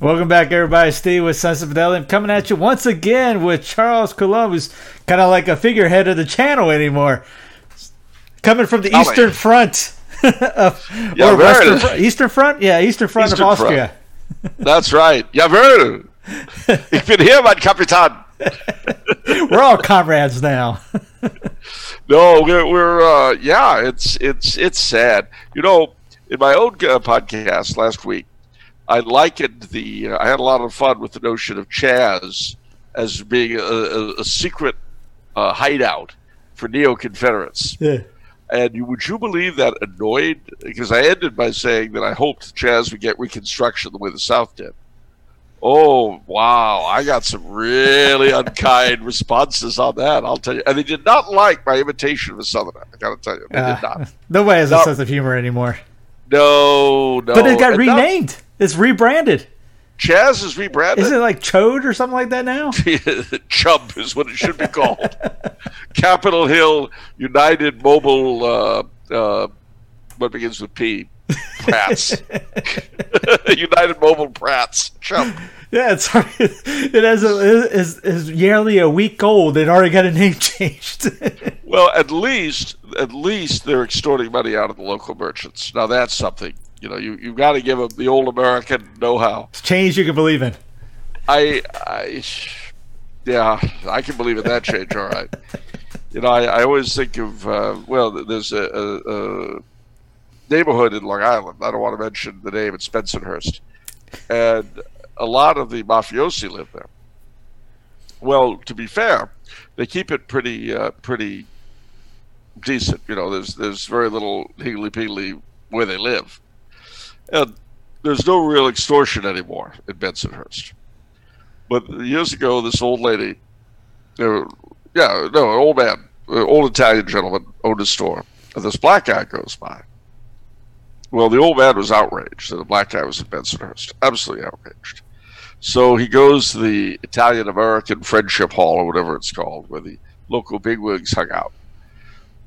Welcome back, everybody. Steve with Sons of Fidelity. I'm coming at you once again with Charles Coulombe, kind of like a figurehead of the channel anymore. Coming from the me. Eastern Front. of, Yeah, or Western Front. Eastern Front? Yeah, Eastern Front Eastern of Front. Austria. That's right. Jawohl. Ich bin hier, mein Kapitan. We're all comrades now. No, we're, we're uh, yeah, it's it's it's sad. You know, in my own uh, podcast last week, I likened the. Uh, I had a lot of fun with the notion of Chaz as being a, a, a secret uh, hideout for neo Confederates. yeah. And you, would you believe that annoyed? Because I ended by saying that I hoped Chaz would get Reconstruction the way the South did. Oh wow! I got some really unkind responses on that. I'll tell you, and they did not like my imitation of a Southerner. I got to tell you, they did Uh, not. nobody has a sense of humor anymore. No, no. But it got And not- renamed. It's rebranded. Chaz is rebranded. Is it like Chode or something like that now? Chub is what it should be called. Capitol Hill United Mobile, uh, uh, what begins with P? Prats. United Mobile Prats. Chub. Yeah, it's it has a is is yearly a week old. It already got a name changed. Well, at least, at least they're extorting money out of the local merchants. Now that's something. You know, you you've got to give them the old American know-how. It's Change you can believe in. I, I, yeah, I can believe in that change. All right. You know, I, I always think of uh, well, there's a, a, a neighborhood in Long Island. I don't want to mention the name. It's Bensonhurst, and a lot of the mafiosi live there. Well, to be fair, they keep it pretty uh, pretty decent. You know, there's there's very little higgly piggly where they live, and there's no real extortion anymore in Bensonhurst. But years ago, this old lady, uh, yeah, no, an old man, an old Italian gentleman owned a store, and this black guy goes by. Well, the old man was outraged that the black guy was in Bensonhurst, absolutely outraged. So he goes to the Italian American Friendship Hall, or whatever it's called, where the local bigwigs hung out.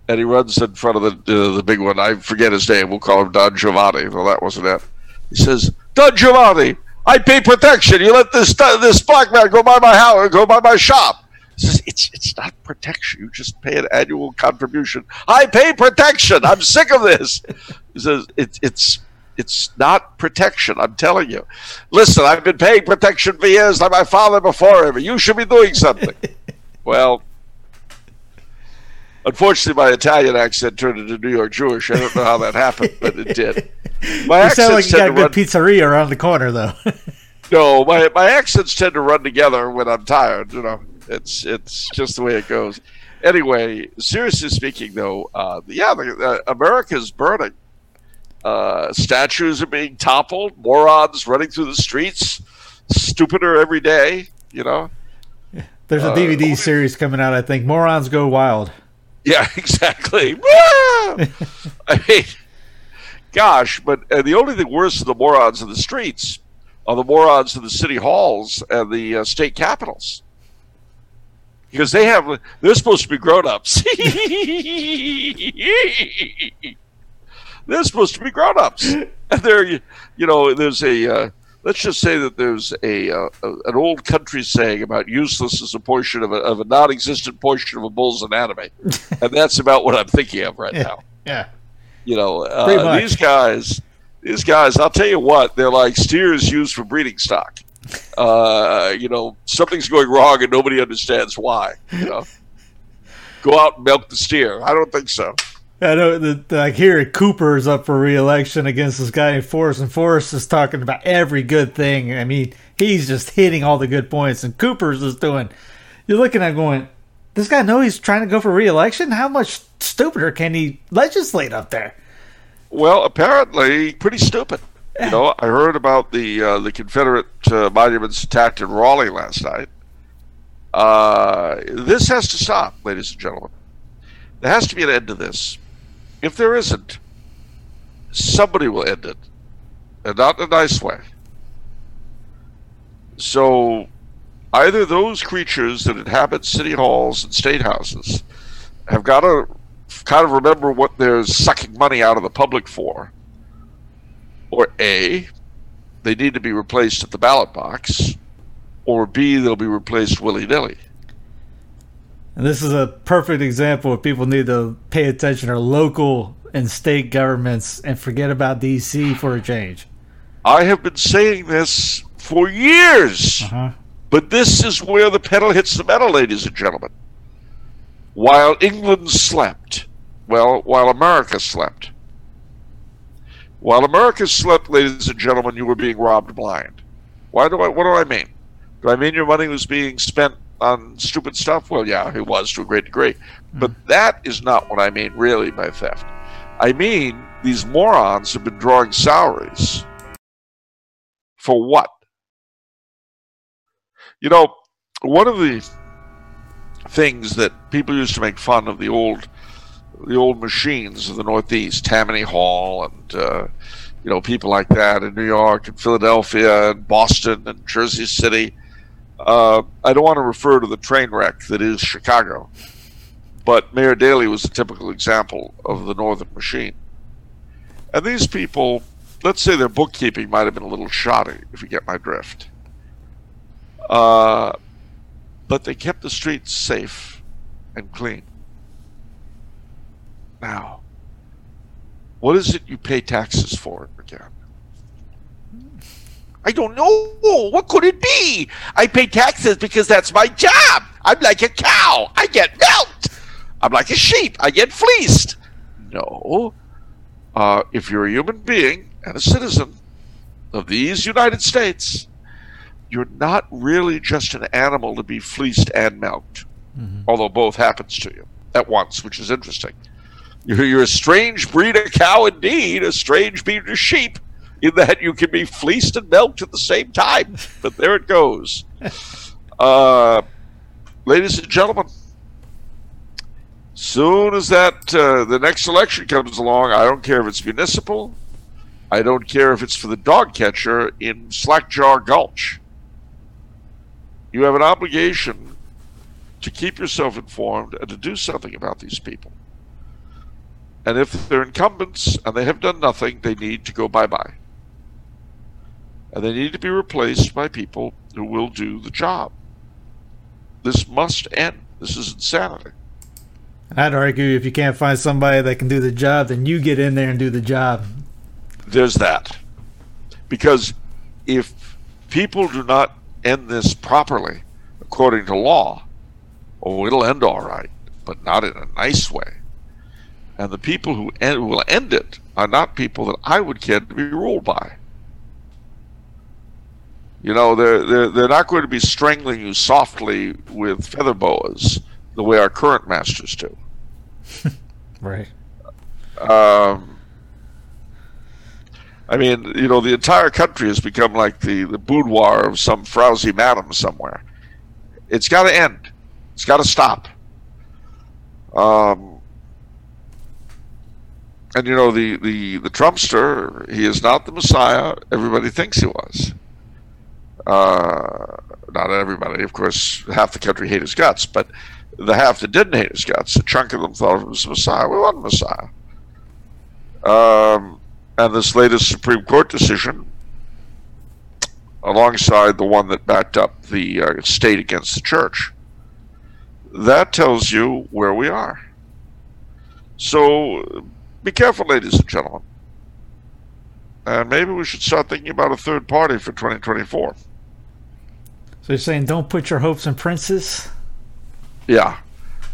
And he runs in front of the uh, the big one. I forget his name. We'll call him Don Giovanni. No, that wasn't it. He says, "Don Giovanni, I pay protection. You let this this black man go by my house, go by my shop." He says, "It's it's not protection. You just pay an annual contribution. I pay protection. I'm sick of this." He says, "It's it's." It's not protection, I'm telling you. Listen, I've been paying protection for years like my father before him. You should be doing something. well, unfortunately, my Italian accent turned into New York Jewish. I don't know how that happened, but it did. My You sound like you got a to run. good pizzeria around the corner, though. No, my my accents tend to run together when I'm tired. You know, it's it's just the way it goes. Anyway, seriously speaking, though, uh, yeah, the, uh, America's burning. Uh, statues are being toppled. Morons running through the streets, stupider every day. You know. There's a Uh, DVD series coming out. I think Morons Go Wild. Yeah, exactly. I mean, gosh, but the only thing worse than the morons in the streets are the morons in the city halls and the uh, state capitals. Because they have, they're supposed to be grown ups. they're supposed to be grown ups. And they're, you know, there's a, uh, let's just say that there's a, uh, a an old country saying about useless as a portion of a, of a non existent portion of a bull's anatomy. and that's about what I'm thinking of right now. Yeah. You know, uh, these guys, these guys, I'll tell you what, they're like steers used for breeding stock. Uh, you know, something's going wrong and nobody understands why. You know, go out and milk the steer. I don't think so. I know that like here Cooper is up for re-election against this guy named Forest, and Forest is talking about every good thing. I mean, he's just hitting all the good points, and Cooper's just doing. You're looking at going, this guy know he's trying to go for re-election. How much stupider can he legislate up there? Well, apparently, pretty stupid. You know, I heard about the uh, the Confederate uh, monuments attacked in Raleigh last night. Uh, this has to stop, ladies and gentlemen. There has to be an end to this. If there isn't, somebody will end it, and not in a nice way. So, either those creatures that inhabit city halls and state houses have got to kind of remember what they're sucking money out of the public for, or A, they need to be replaced at the ballot box, or B, they'll be replaced willy nilly. And this is a perfect example of people need to pay attention to local and state governments and forget about DC for a change. I have been saying this for years, Uh-huh. but this is where the pedal hits the metal, ladies and gentlemen. While England slept, well, while America slept, while America slept, ladies and gentlemen, you were being robbed blind. Why do I? What do I mean? Do I mean your money was being spent on stupid stuff? Well, yeah, it was to a great degree, but that is not what I mean really by theft. I mean these morons have been drawing salaries for what? You know, one of the things that people used to make fun of the old the old machines of the Northeast, Tammany Hall, and uh, you know people like that in New York and Philadelphia and Boston and Jersey City. Uh, I don't want to refer to the train wreck that is Chicago, but Mayor Daley was a typical example of the Northern machine. And these people, let's say their bookkeeping might have been a little shoddy, if you get my drift. Uh, but they kept the streets safe and clean. Now, what is it you pay taxes for again? I don't know. What could it be? I pay taxes because that's my job. I'm like a cow. I get milked. I'm like a sheep. I get fleeced. No. Uh, if you're a human being and a citizen of these United States, you're not really just an animal to be fleeced and milked, although both happens to you at once, which is interesting. You're, you're a strange breed of cow indeed, a strange breed of sheep, in that you can be fleeced and milked at the same time. But there it goes. Uh, ladies and gentlemen, soon as that uh, the next election comes along, I don't care if it's municipal, I don't care if it's for the dog catcher in Slackjaw Gulch. You have an obligation to keep yourself informed and to do something about these people. And if they're incumbents and they have done nothing, they need to go bye bye. And they need to be replaced by people who will do the job. This must end. This is insanity. I'd argue if you can't find somebody that can do the job, then you get in there and do the job. There's that. Because if people do not end this properly, according to law, oh, it'll end all right, but not in a nice way. And the people who end, will end it are not people that I would care to be ruled by. You know, they're, they're, they're not going to be strangling you softly with feather boas the way our current masters do. Right. Um, I mean, you know, the entire country has become like the, the boudoir of some frowsy madam somewhere. It's got to end. It's got to stop. Um, and you know, the, the, the Trumpster, he is not the Messiah everybody thinks he was. Uh, not everybody, of course, half the country hate his guts, but the half that didn't hate his guts, a chunk of them thought he was the Messiah. He wasn't Messiah. Um, and this latest Supreme Court decision, alongside the one that backed up the uh, state against the church, that tells you where we are. So be careful, ladies and gentlemen. And maybe we should start thinking about a third party for 2024. So you're saying don't put your hopes in princes? Yeah.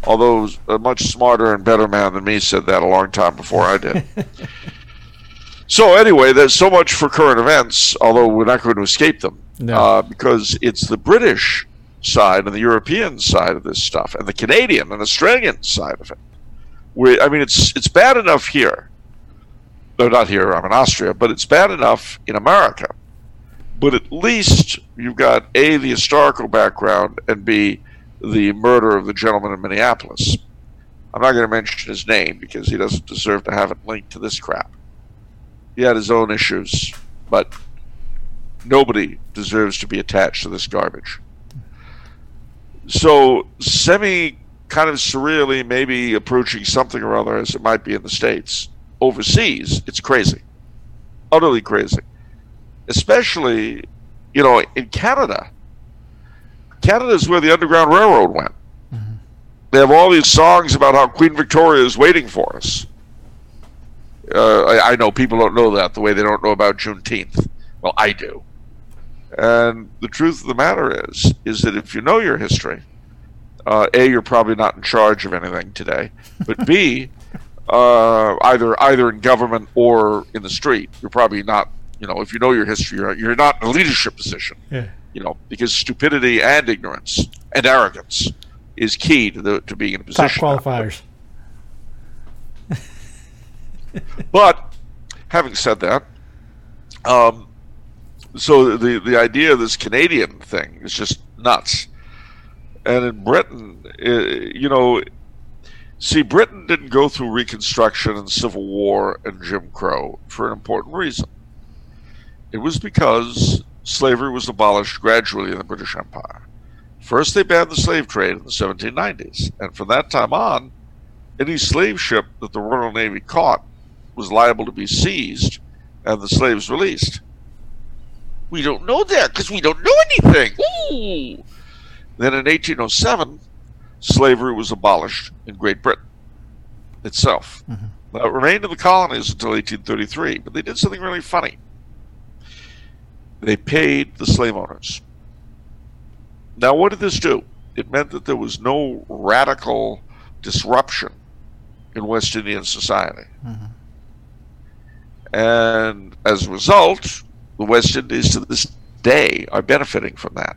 Although a much smarter and better man than me said that a long time before I did. so anyway, there's so much for current events, although we're not going to escape them, No. uh, because it's the British side and the European side of this stuff, and the Canadian and Australian side of it. We, I mean, it's it's bad enough here. No, not here. I'm in Austria, but it's bad enough in America. But at least you've got a the historical background and b the murder of the gentleman in Minneapolis. I'm not going to mention his name because he doesn't deserve to have it linked to this crap. He had his own issues, but nobody deserves to be attached to this garbage. So, semi kind of surreally, maybe approaching something or other as it might be in the States, overseas, it's crazy. Utterly crazy. Especially, you know, in Canada. Canada is where the Underground Railroad went. They have all these songs about how Queen Victoria is waiting for us. Uh, I, I know people don't know that the way they don't know about Juneteenth. Well, I do. And the truth of the matter is, is that if you know your history, uh, a you're probably not in charge of anything today, but b uh, either either in government or in the street, you're probably not. You know, if you know your history, you're, you're not in a leadership position Yeah. you know, because stupidity and ignorance and arrogance is key to the to being in a Top position. qualifiers. But having said that, um, so the the idea of this Canadian thing is just nuts. And in Britain, uh, you know, see, Britain didn't go through Reconstruction and Civil War and Jim Crow for an important reason. It was because slavery was abolished gradually in the British Empire. First, they banned the slave trade in the 1790s, and from that time on, any slave ship that the Royal Navy caught was liable to be seized and the slaves released. We don't know that because we don't know anything. Ooh. Then in 1807, slavery was abolished in Great Britain itself. Mm-hmm. Now, it remained in the colonies until 1833, but they did something really funny. They paid the slave owners. Now, what did this do? It meant that there was no radical disruption in West Indian society. And as a result, the West Indies to this day are benefiting from that.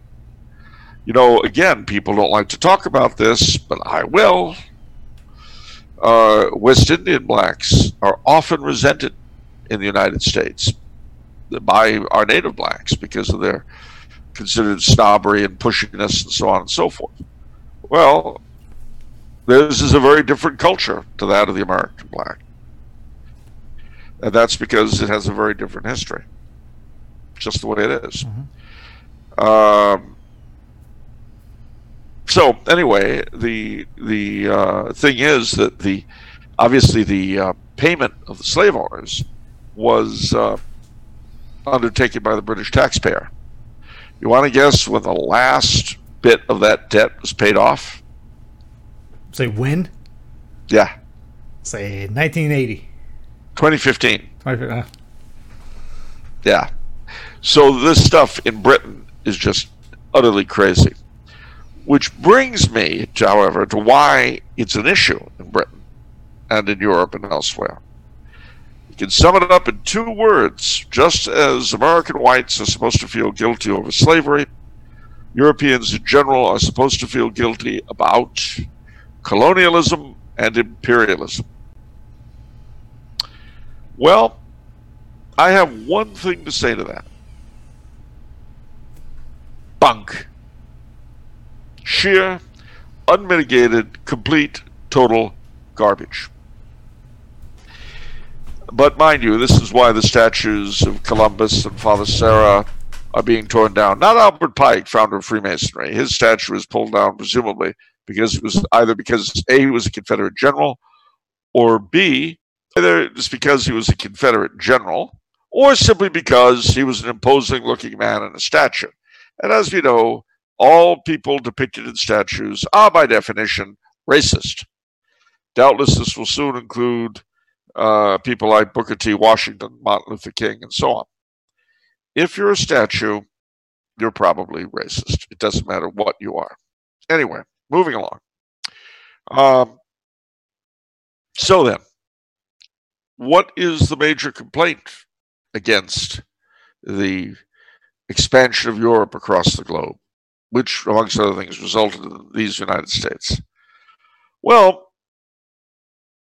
You know, again, people don't like to talk about this, but I will. Uh, West Indian blacks are often resented in the United States by our native blacks because of their considered snobbery and pushiness and so on and so forth. Well, this is a very different culture to that of the American black. And that's because it has a very different history. Just the way it is. Um, so anyway, the the uh, thing is that the obviously the uh, payment of the slave owners was uh, undertaken by the British taxpayer. You want to guess when the last bit of that debt was paid off? Say when? Yeah, Say 1980. 2015. Uh, Yeah. So this stuff in Britain is just utterly crazy. Which brings me, to, however, to why it's an issue in Britain and in Europe and elsewhere. You can sum it up in two words. Just as American whites are supposed to feel guilty over slavery, Europeans in general are supposed to feel guilty about colonialism and imperialism. Well, I have one thing to say to that. Bunk. Sheer, unmitigated, complete, total garbage. But mind you, this is why the statues of Columbus and Father Serra are being torn down. Not Albert Pike, founder of Freemasonry. His statue was pulled down, presumably, because it was either because A, he was a Confederate general, or B, either just because he was a Confederate general, or simply because he was an imposing looking man in a statue. And as we know, all people depicted in statues are by definition racist. Doubtless this will soon include uh, people like Booker T. Washington, Martin Luther King, and so on. If you're a statue, you're probably racist. It doesn't matter what you are. Anyway, moving along. Um, so then, what is the major complaint against the expansion of Europe across the globe, which, amongst other things, resulted in these United States? Well,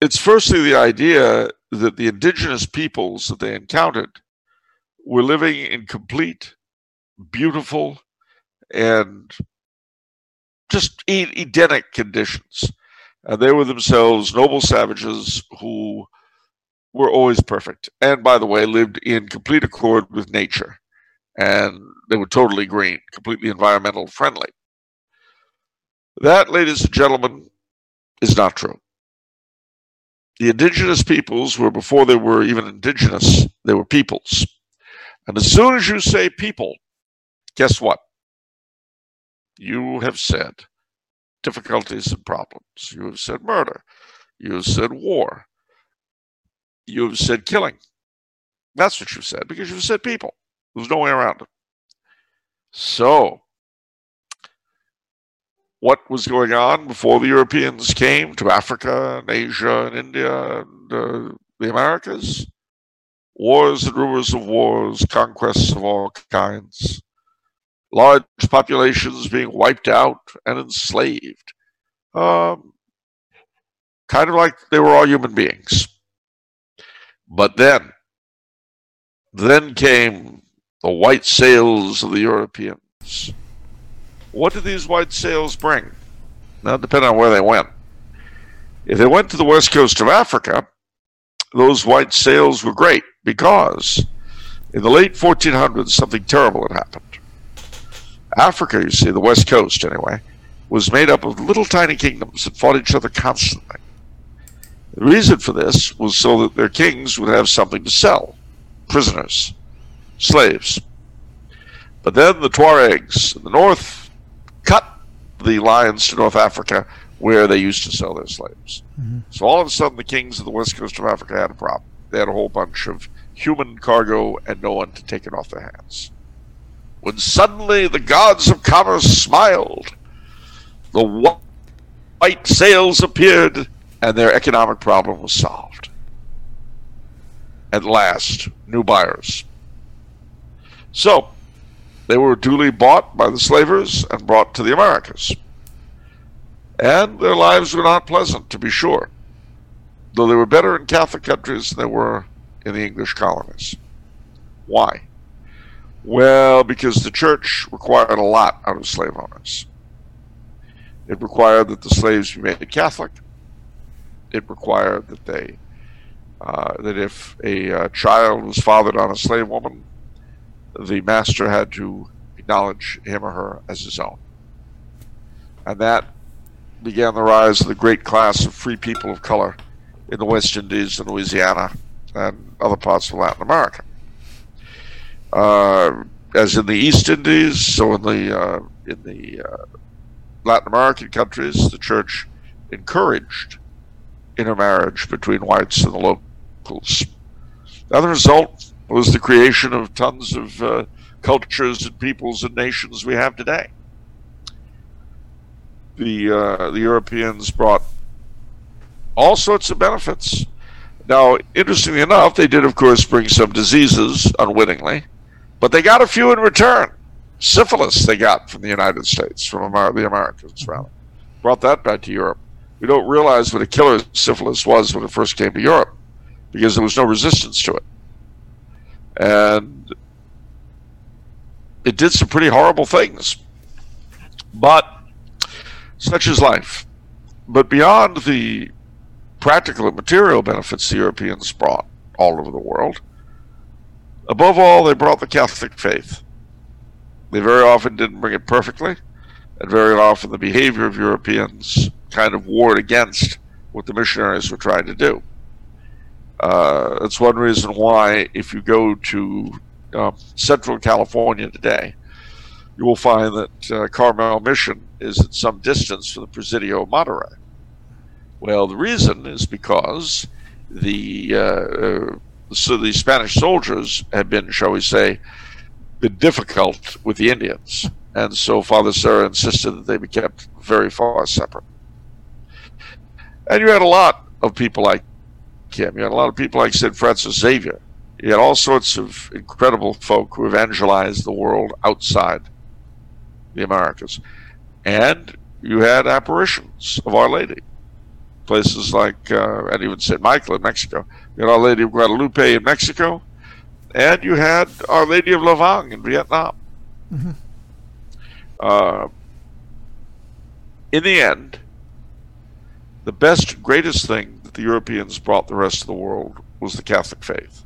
it's firstly the idea that the indigenous peoples that they encountered were living in complete, beautiful, and just Edenic conditions. And they were themselves noble savages who were always perfect. And by the way, lived in complete accord with nature. And they were totally green, completely environmental friendly. That, ladies and gentlemen, is not true. The indigenous peoples were before they were even indigenous, they were peoples. And as soon as you say people, guess what? You have said difficulties and problems. You have said murder. You have said war. You have said killing. That's what you've said because you've said people. There's no way around it. So, what was going on before the Europeans came to Africa and Asia and India and uh, the Americas? Wars and rumors of wars, conquests of all kinds, large populations being wiped out and enslaved. Um, kind of like they were all human beings. But then, then came the white sails of the Europeans. What did these white sails bring? Now, depending on where they went. If they went to the west coast of Africa, those white sails were great because in the late 1400s, something terrible had happened. Africa, you see, the west coast anyway, was made up of little tiny kingdoms that fought each other constantly. The reason for this was so that their kings would have something to sell prisoners, slaves. But then the Tuaregs in the north the lions to North Africa where they used to sell their slaves. Mm-hmm. So all of a sudden, the kings of the west coast of Africa had a problem. They had a whole bunch of human cargo and no one to take it off their hands. When suddenly the gods of commerce smiled, the white sails appeared and their economic problem was solved. At last, new buyers. So, they were duly bought by the slavers and brought to the Americas. And their lives were not pleasant, to be sure, though they were better in Catholic countries than they were in the English colonies. Why? Well, because the church required a lot out of slave owners. It required that the slaves be made Catholic it required that they uh, that if a uh, child was fathered on a slave woman, the master had to acknowledge him or her as his own, and that began the rise of the great class of free people of color in the West Indies and Louisiana and other parts of Latin America. Uh, as in the East Indies, so in the uh, in the uh, Latin American countries, the church encouraged intermarriage between whites and the locals. Now, The result was the creation of tons of uh, cultures and peoples and nations we have today. The uh, the Europeans brought all sorts of benefits. Now, interestingly enough, they did, of course, bring some diseases unwittingly, but they got a few in return. Syphilis they got from the United States, from Amer- the Americans, rather. Brought that back to Europe we don't realize what a killer syphilis was when it first came to Europe because there was no resistance to it. And it did some pretty horrible things. But such is life. But beyond the practical and material benefits the Europeans brought all over the world, above all, they brought the Catholic faith. They very often didn't bring it perfectly, and very often the behavior of Europeans kind of warred against what the missionaries were trying to do. Uh, that's one reason why, if you go to uh, Central California today, you will find that uh, Carmel Mission is at some distance from the Presidio of Monterey. Well, the reason is because the uh, uh, so the Spanish soldiers had been, shall we say, been difficult with the Indians, and so Father Serra insisted that they be kept very far separate. And you had a lot of people like him. You had a lot of people like St. Francis Xavier. You had all sorts of incredible folk who evangelized the world outside the Americas. And you had apparitions of Our Lady. Places like, uh, and even St. Michael in Mexico. You had Our Lady of Guadalupe in Mexico. And you had Our Lady of La Vang in Vietnam. Mm-hmm. Uh, in the end, the best, greatest thing the Europeans brought the rest of the world was the Catholic faith.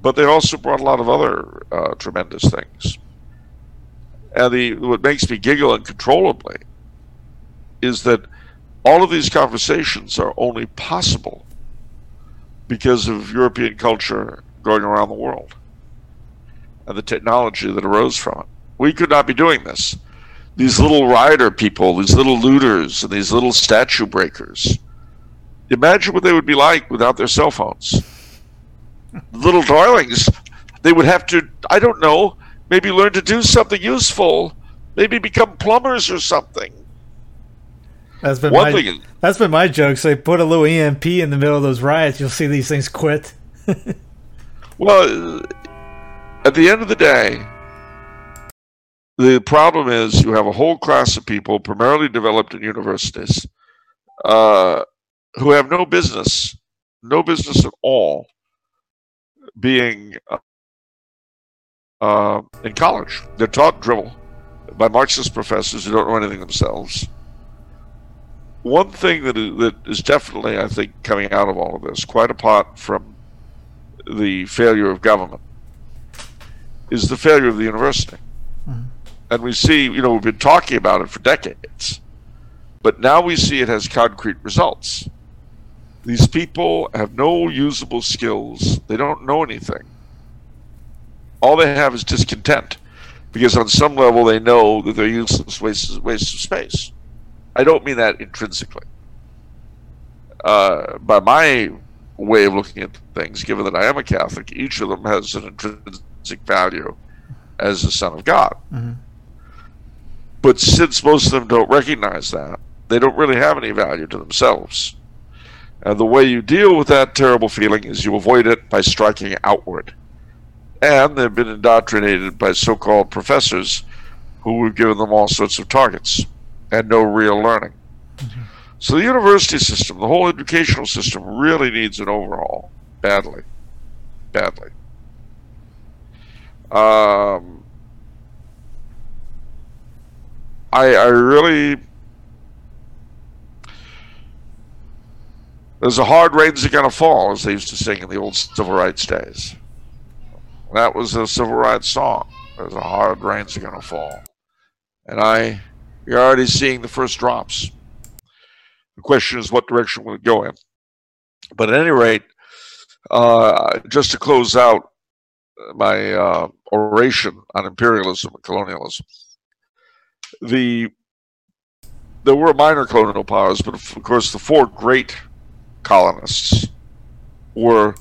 But they also brought a lot of other uh, tremendous things. And the, what makes me giggle uncontrollably is that all of these conversations are only possible because of European culture going around the world and the technology that arose from it. We could not be doing this. These little rider people, these little looters, and these little statue breakers. Imagine what they would be like without their cell phones. little darlings, they would have to, I don't know, maybe learn to do something useful, maybe become plumbers or something. That's been One my, thing, that's been my joke. So put a little EMP in the middle of those riots, you'll see these things quit. well, at the end of the day, the problem is you have a whole class of people, primarily developed in universities, uh, who have no business, no business at all, being uh, uh, in college. They're taught drivel by Marxist professors who don't know anything themselves. One thing that is, that is definitely, I think, coming out of all of this, quite apart from the failure of government, is the failure of the university. Mm-hmm. And we see, you know, we've been talking about it for decades, but now we see it has concrete results. These people have no usable skills, they don't know anything. All they have is discontent because on some level they know that they're useless wastes, wastes of space. I don't mean that intrinsically. Uh, by my way of looking at things, given that I am a Catholic, each of them has an intrinsic value as a son of God. Mm-hmm. But since most of them don't recognize that, they don't really have any value to themselves. And the way you deal with that terrible feeling is you avoid it by striking outward. And they've been indoctrinated by so called professors who have given them all sorts of targets and no real learning. Mm-hmm. So the university system, the whole educational system, really needs an overhaul badly. Badly. Um, I, I really there's a hard rain's are gonna fall, as they used to sing in the old civil rights days. That was a civil rights song. There's a hard rain's are gonna fall, and I you're already seeing the first drops. The question is, what direction will it go in? But at any rate, uh, just to close out my uh, oration on imperialism and colonialism the there were minor colonial powers, but of course the four great colonists were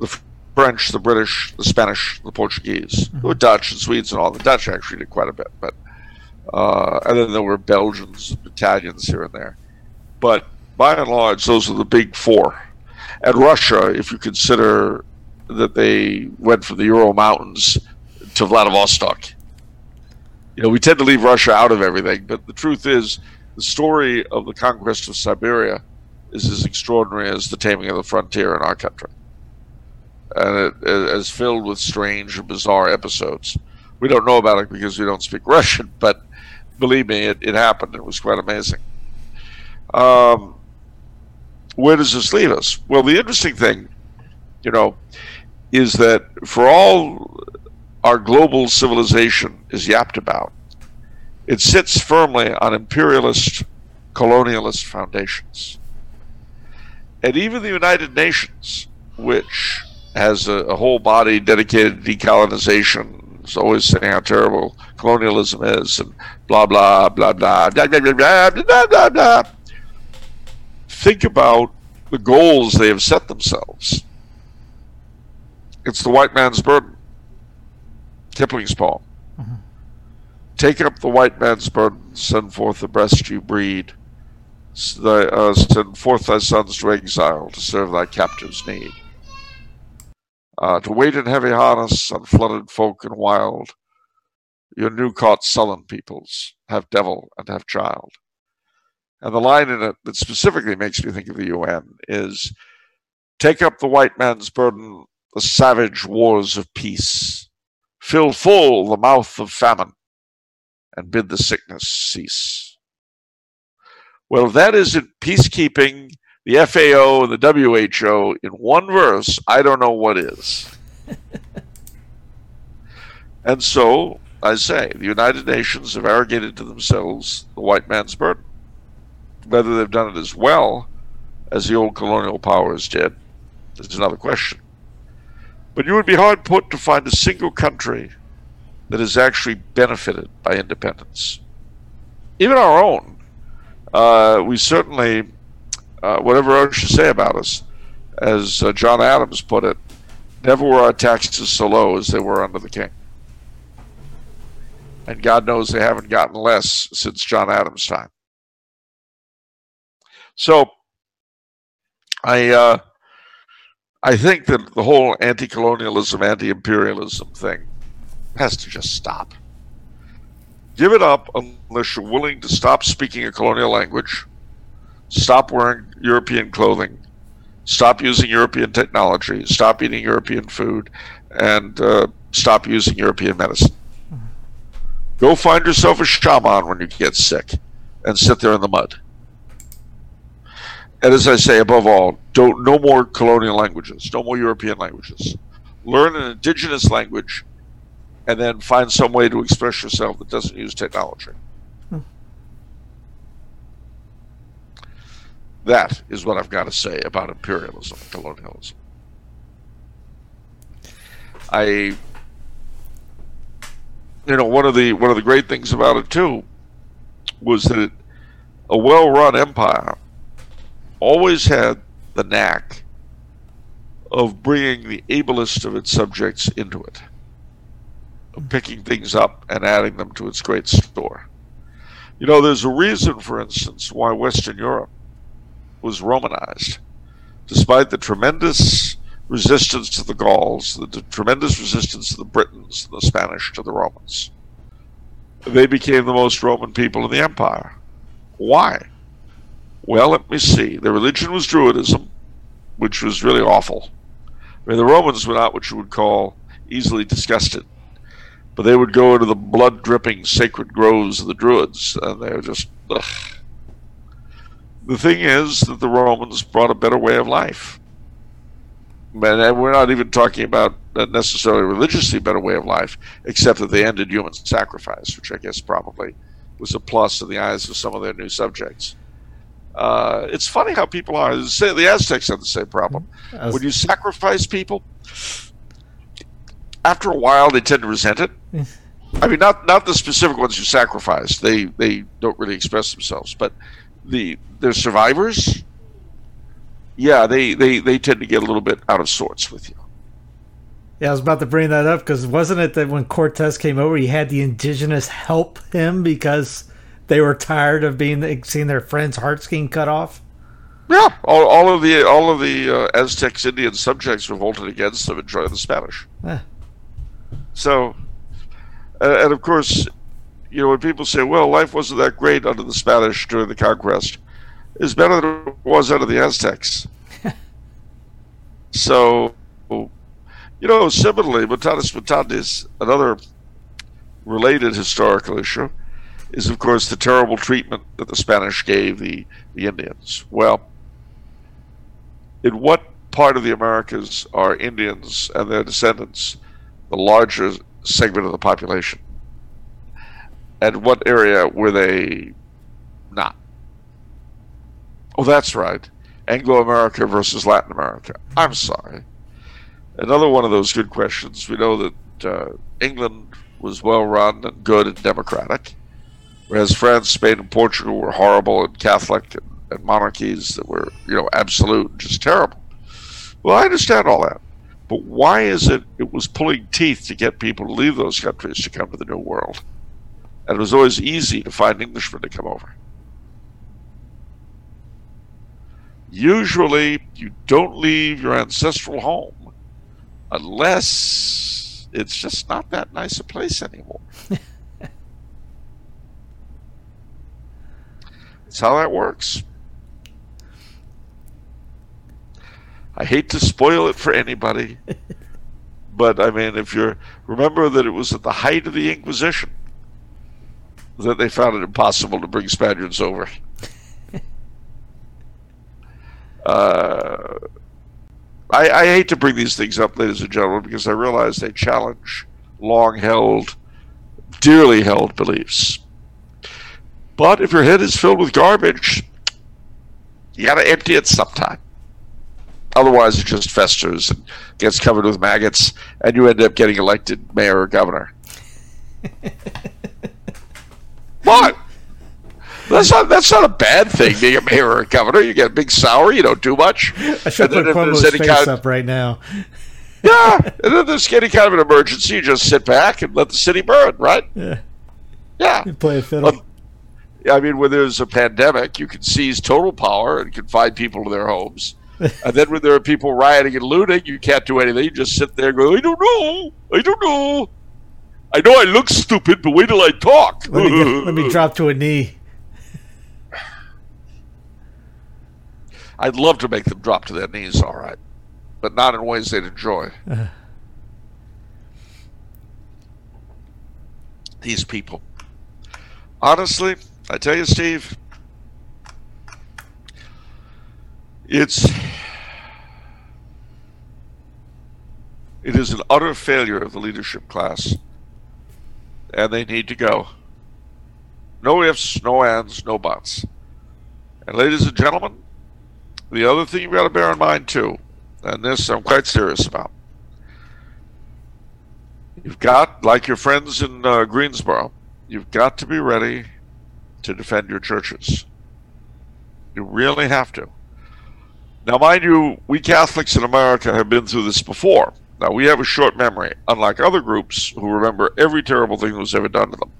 the French, the British, the Spanish, the Portuguese, mm-hmm. the Dutch and Swedes and all. The Dutch actually did quite a bit, but uh, and then there were Belgians, Italians here and there. But by and large, those are the big four. And Russia, if you consider that they went from the Ural Mountains to Vladivostok, you know, we tend to leave Russia out of everything, but the truth is, the story of the conquest of Siberia is as extraordinary as the taming of the frontier in our country, and it, is filled with strange and bizarre episodes. We don't know about it because we don't speak Russian, but believe me, it, it happened. It was quite amazing. Um, where does this leave us? Well, the interesting thing, you know, is that for all our global civilization is yapped about. It sits firmly on imperialist, colonialist foundations. And even the United Nations, which has a, a whole body dedicated to decolonization, is always saying how terrible colonialism is and blah, blah, blah, blah, blah, blah, blah, blah, blah, blah. Think about the goals they have set themselves. It's the white man's burden. Kipling's poem. Mm-hmm. Take up the white man's burden, send forth the breast you breed. Thy, uh, send forth thy sons to exile to serve thy captives' need. Uh, to wait in heavy harness on flooded folk and wild, your new caught sullen peoples, have devil and have child. And the line in it that specifically makes me think of the UN is Take up the white man's burden, the savage wars of peace. Fill full the mouth of famine, and bid the sickness cease. Well, if that isn't peacekeeping, the FAO, and the WHO in one verse, I don't know what is. and so, I say, the United Nations have arrogated to themselves the white man's burden. Whether they've done it as well as the old colonial powers did is another question. But you would be hard put to find a single country that has actually benefited by independence. Even our own. Uh, we certainly, uh, whatever you say about us, as uh, John Adams put it, never were our taxes so low as they were under the king. And God knows they haven't gotten less since John Adams' time. So, I uh, I think that the whole anti-colonialism, anti-imperialism thing has to just stop. Give it up unless you're willing to stop speaking a colonial language, stop wearing European clothing, stop using European technology, stop eating European food, and uh, stop using European medicine. Go find yourself a shaman when you get sick and sit there in the mud. And as I say, above all, don't no more colonial languages, no more European languages. Learn an indigenous language and then find some way to express yourself that doesn't use technology. Hmm. That is what I've got to say about imperialism and colonialism. I you know one of the one of the great things about it too was that it, a well-run empire always had the knack of bringing the ablest of its subjects into it, picking things up and adding them to its great store. You know, there's a reason, for instance, why Western Europe was Romanized, despite the tremendous resistance to the Gauls, the, the tremendous resistance to the Britons, the Spanish to the Romans. They became the most Roman people in the empire. Why? Well, let me see. Their religion was Druidism, which was really awful. I mean, the Romans were not what you would call easily disgusted, but they would go into the blood dripping sacred groves of the Druids, and they were just, ugh. The thing is that the Romans brought a better way of life. And we're not even talking about a necessarily religiously better way of life, except that they ended human sacrifice, which I guess probably was a plus in the eyes of some of their new subjects. Uh, it's funny how people are. Say the Aztecs had the same problem. When you sacrifice people, after a while they tend to resent it. I mean, not not the specific ones you sacrifice. They they don't really express themselves, but the the survivors, yeah, they they they tend to get a little bit out of sorts with you. Yeah, I was about to bring that up because wasn't it that when Cortez came over, he had the indigenous help him because they were tired of being seeing their friends' hearts getting cut off? Yeah, all, all of the all of the uh, Aztecs Indian subjects revolted against them and joined the Spanish. Eh. So, and, and of course, you know when people say, "Well, life wasn't that great under the Spanish during the conquest," it's better than it was under the Aztecs. so, you know, similarly, mutatis mutandis, another related historical issue, is of course the terrible treatment that the Spanish gave the, the Indians. Well, in what part of the Americas are Indians and their descendants the larger segment of the population? And what area were they not? Oh, that's right. Anglo America versus Latin America. I'm sorry. Another one of those good questions. We know that uh, England was well run and good and democratic, whereas France, Spain, and Portugal were horrible and Catholic and, and monarchies that were, you know, absolute just terrible. Well, I understand all that. But why is it it was pulling teeth to get people to leave those countries to come to the New World? And it was always easy to find Englishmen to come over. usually you don't leave your ancestral home unless it's just not that nice a place anymore. That's how that works. I hate to spoil it for anybody, but I mean, if you're remember that it was at the height of the Inquisition that they found it impossible to bring Spaniards over. uh, I, I hate to bring these things up, ladies and gentlemen, because I realize they challenge long held, dearly held beliefs. But if your head is filled with garbage, you gotta empty it sometime. Otherwise, it just festers and gets covered with maggots, and you end up getting elected mayor or governor. what? That's not that's not a bad thing being a mayor or a governor. You get a big salary, you don't do much. I should put Cuomo's face kind- up right now. Yeah, and then there's any kind of an emergency, you just sit back and let the city burn, right? Yeah, Yeah. you play a fiddle. Um, I mean, when there's a pandemic, you can seize total power and confine people to their homes. And then when there are people rioting and looting, you can't do anything. You just sit there and go, I don't know. I don't know. I know I look stupid, but wait till I talk. let me get, let me drop to a knee. I'd love to make them drop to their knees, all right, but not in ways they'd enjoy. These people. Honestly, I tell you, Steve, it's it is an utter failure of the leadership class, and they need to go. No ifs, no ands, no buts. And ladies and gentlemen, the other thing you've got to bear in mind too, and this I'm quite serious about. You've got, like your friends in uh, Greensboro, you've got to be ready to defend your churches. You really have to. Now, mind you, we Catholics in America have been through this before. Now, we have a short memory, unlike other groups who remember every terrible thing that was ever done to them.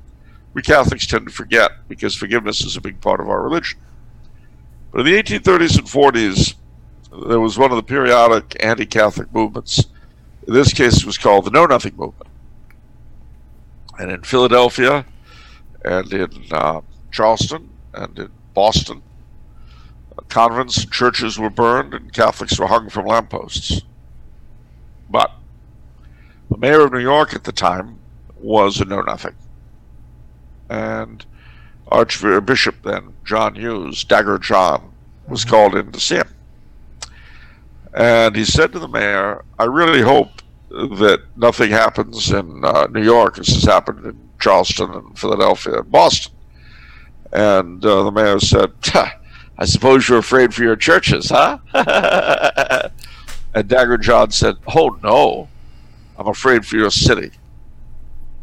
We Catholics tend to forget because forgiveness is a big part of our religion. But in the 1830s and 40s, there was one of the periodic anti Catholic movements. In this case, it was called the Know Nothing Movement. And in Philadelphia, and in uh, Charleston, and in Boston, convents and churches were burned, and Catholics were hung from lampposts. But the mayor of New York at the time was a Know Nothing. And Archbishop then, John Hughes, Dagger John, was called in to see him. And he said to the mayor, I really hope that nothing happens in uh, New York as has happened in Charleston and Philadelphia and Boston. And uh, the mayor said, I suppose you're afraid for your churches, huh? and Dagger John said, Oh, no, I'm afraid for your city.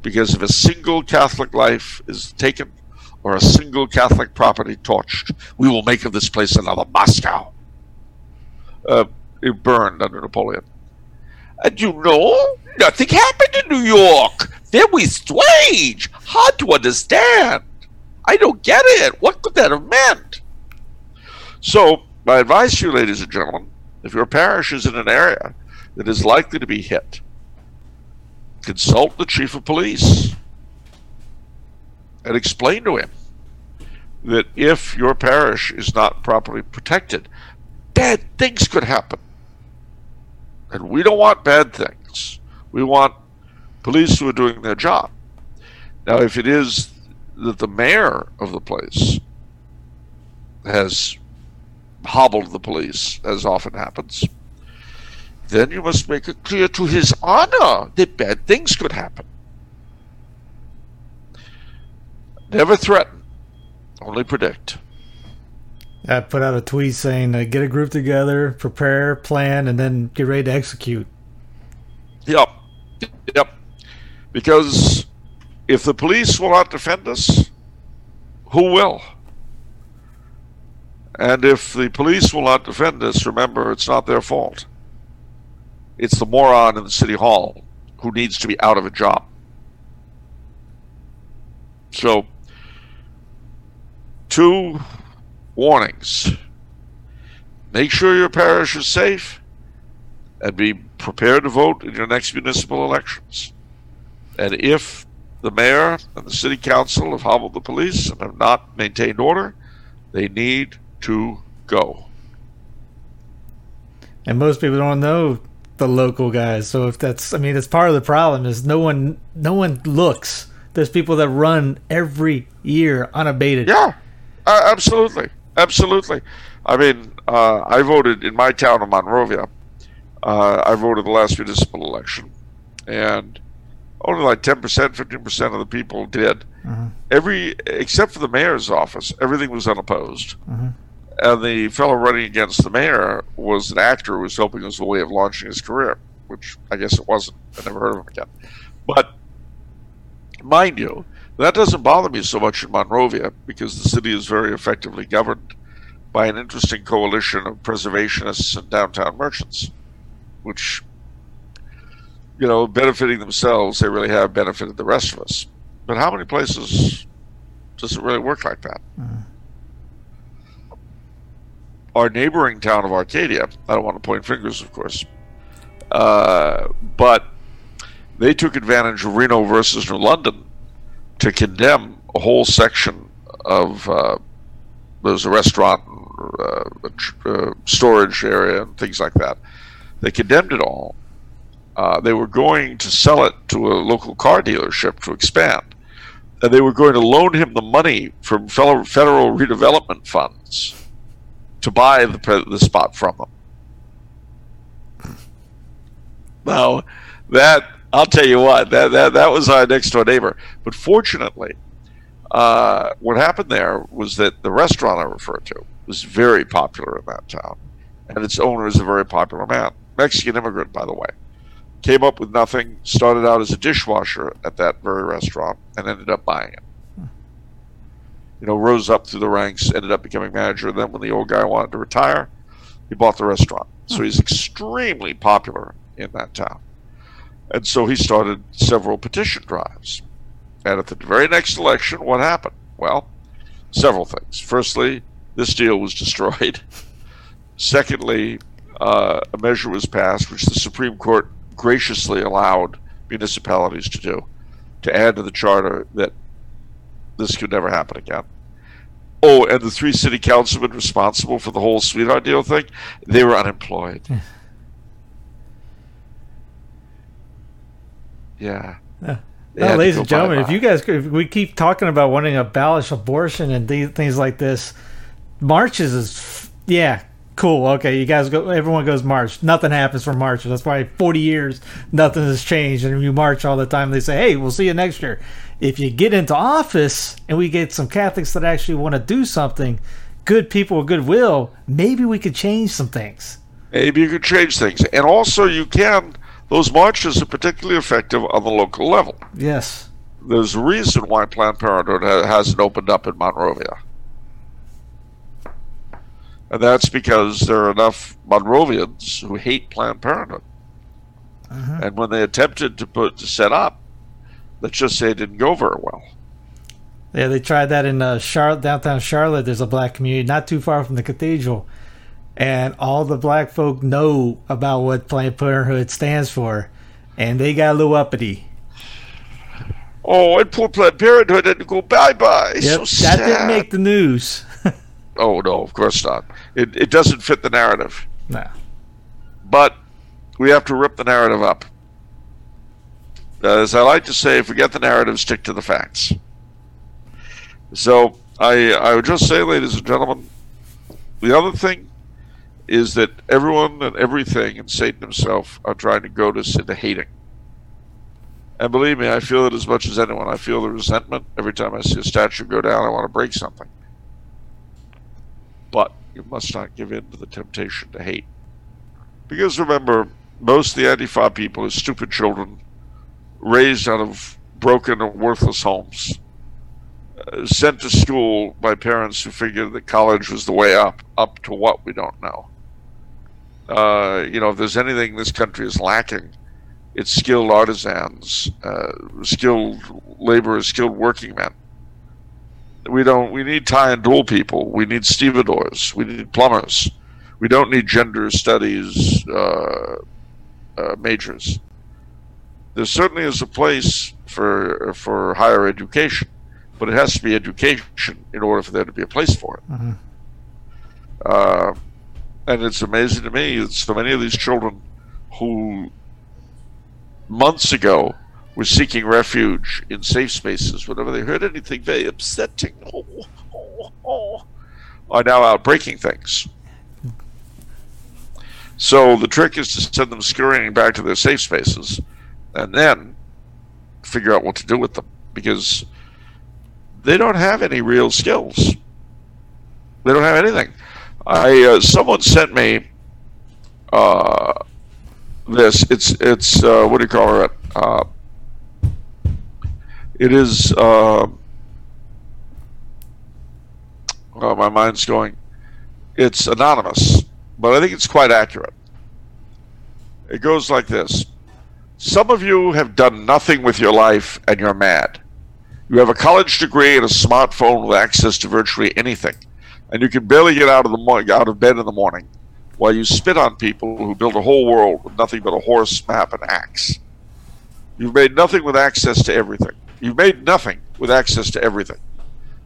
Because if a single Catholic life is taken, or a single Catholic property torched, we will make of this place another Moscow. Uh, it burned under Napoleon. And you know, nothing happened in New York. Very strange. Hard to understand. I don't get it. What could that have meant? So, my advice to you, ladies and gentlemen, if your parish is in an area that is likely to be hit, consult the chief of police and explain to him that if your parish is not properly protected, bad things could happen. And we don't want bad things. We want police who are doing their job. Now, if it is that the mayor of the place has hobbled the police, as often happens, then you must make it clear to his honor that bad things could happen. Never threaten, only predict. I put out a tweet saying, uh, "Get a group together, prepare, plan, and then get ready to execute." Yep. Yep. Because if the police will not defend us, who will? And if the police will not defend us, remember it's not their fault. It's the moron in the city hall who needs to be out of a job. So, two warnings. make sure your parish is safe, and be prepared to vote in your next municipal elections. And if the mayor and the city council have hobbled the police and have not maintained order, they need to go. And most people don't know the local guys. So if that's, I mean, that's part of the problem is no one, no one looks. There's people that run every year unabated. Yeah, uh, absolutely, absolutely. I mean, uh, I voted in my town of Monrovia. Uh, I voted the last municipal election, and only like ten percent, fifteen percent of the people did. Mhm. Every except for the mayor's office, everything was unopposed. Mhm. And the fellow running against the mayor was an actor who was hoping it was a way of launching his career, which I guess it wasn't. I never heard of him again. But mind you, that doesn't bother me so much in Monrovia because the city is very effectively governed by an interesting coalition of preservationists and downtown merchants, which, you know, benefiting themselves, they really have benefited the rest of us. But how many places does it really work like that? Mm. Our neighboring town of Arcadia, I don't want to point fingers, of course, uh, but they took advantage of Kelo versus New London to condemn a whole section of uh, there's a restaurant, uh, a uh, storage area, and things like that. They condemned it all. Uh, they were going to sell it to a local car dealership to expand, and they were going to loan him the money from federal redevelopment funds to buy the the spot from them. Now, that I'll tell you what that that that was our next door neighbor. But fortunately, uh, what happened there was that the restaurant I referred to was very popular in that town, and its owner is a very popular man, Mexican immigrant, by the way. Came up with nothing, started out as a dishwasher at that very restaurant, and ended up buying it. You know, rose up through the ranks, ended up becoming manager. And then, when the old guy wanted to retire, he bought the restaurant. So he's extremely popular in that town. And so he started several petition drives. And at the very next election, what happened? Well, several things. Firstly, this deal was destroyed. Secondly, uh, a measure was passed which the Supreme Court graciously allowed municipalities to do to add to the charter that this could never happen again. Oh, and the three city councilmen responsible for the whole sweetheart deal thing, they were unemployed. yeah. Yeah. Ladies and gentlemen, if you guys, if we keep talking about wanting to abolish abortion and th- things like this, marches is, yeah, cool. Okay, you guys go, everyone goes march. Nothing happens for marches. That's why 40 years, nothing has changed. And you march all the time. They say, hey, we'll see you next year. If you get into office and we get some Catholics that actually want to do something, good people with goodwill, maybe we could change some things. maybe you could change things. And also, you can, those marches are particularly effective on the local level. Yes. There's a reason why Planned Parenthood ha- hasn't opened up in Monrovia. And that's because there are enough Monrovians who hate Planned Parenthood. And when they attempted to put to set up, let's just say it didn't go very well. Yeah, they tried that in uh, Charlotte, downtown Charlotte. There's a black community not too far from the cathedral, and all the black folk know about what Planned Parenthood stands for, and they got a little uppity. Oh, and poor Planned Parenthood had to go bye bye. Yep, So that sad. didn't make the news. Oh no, of course not. It it doesn't fit the narrative. no. but we have to rip the narrative up. As I like to say, forget the narrative, stick to the facts. So I I would just say, ladies and gentlemen, the other thing is that everyone and everything and Satan himself are trying to goad us into hating. And believe me, I feel it as much as anyone. I feel the resentment every time I see a statue go down. I want to break something. But you must not give in to the temptation to hate. Because remember, most of the Antifa people are stupid children raised out of broken and worthless homes, uh, sent to school by parents who figured that college was the way up, up to what we don't know. Uh, you know, if there's anything this country is lacking, it's skilled artisans, uh, skilled laborers, skilled working men. We don't. We need tool and die people. We need stevedores. We need plumbers. We don't need gender studies uh, uh, majors. There certainly is a place for for higher education, but it has to be education in order for there to be a place for it. Mhm. Uh, and it's amazing to me that so many of these children who months ago were seeking refuge in safe spaces whenever they heard anything very upsetting oh, oh, oh, are now out breaking things. So the trick is to send them scurrying back to their safe spaces and then figure out what to do with them because they don't have any real skills. They don't have anything. I uh, someone sent me uh, this. It's it's uh, what do you call it? It is. Uh, oh, my mind's going. It's anonymous, but I think it's quite accurate. It goes like this. Some of you have done nothing with your life and you're mad. You have a college degree and a smartphone with access to virtually anything, and you can barely get out of the mo- out of bed in the morning while you spit on people who build a whole world with nothing but a horse, map, and axe. You've made nothing with access to everything. You've made nothing with access to everything.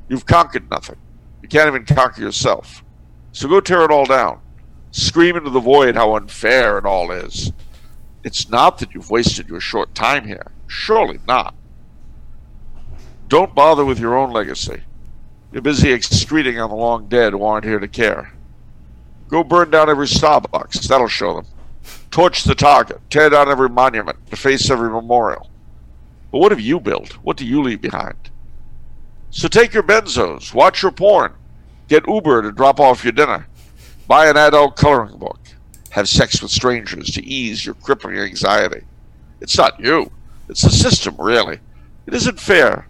You've conquered nothing. You can't even conquer yourself. So go tear it all down. Scream into the void how unfair it all is. It's not that you've wasted your short time here. Surely not. Don't bother with your own legacy. You're busy excreting on the long dead who aren't here to care. Go burn down every Starbucks. That'll show them. Torch the target. Tear down every monument. Deface every memorial. But what have you built? What do you leave behind? So take your benzos. Watch your porn. Get Uber to drop off your dinner. Buy an adult coloring book. Have sex with strangers to ease your crippling anxiety. It's not you. It's the system, really. It isn't fair.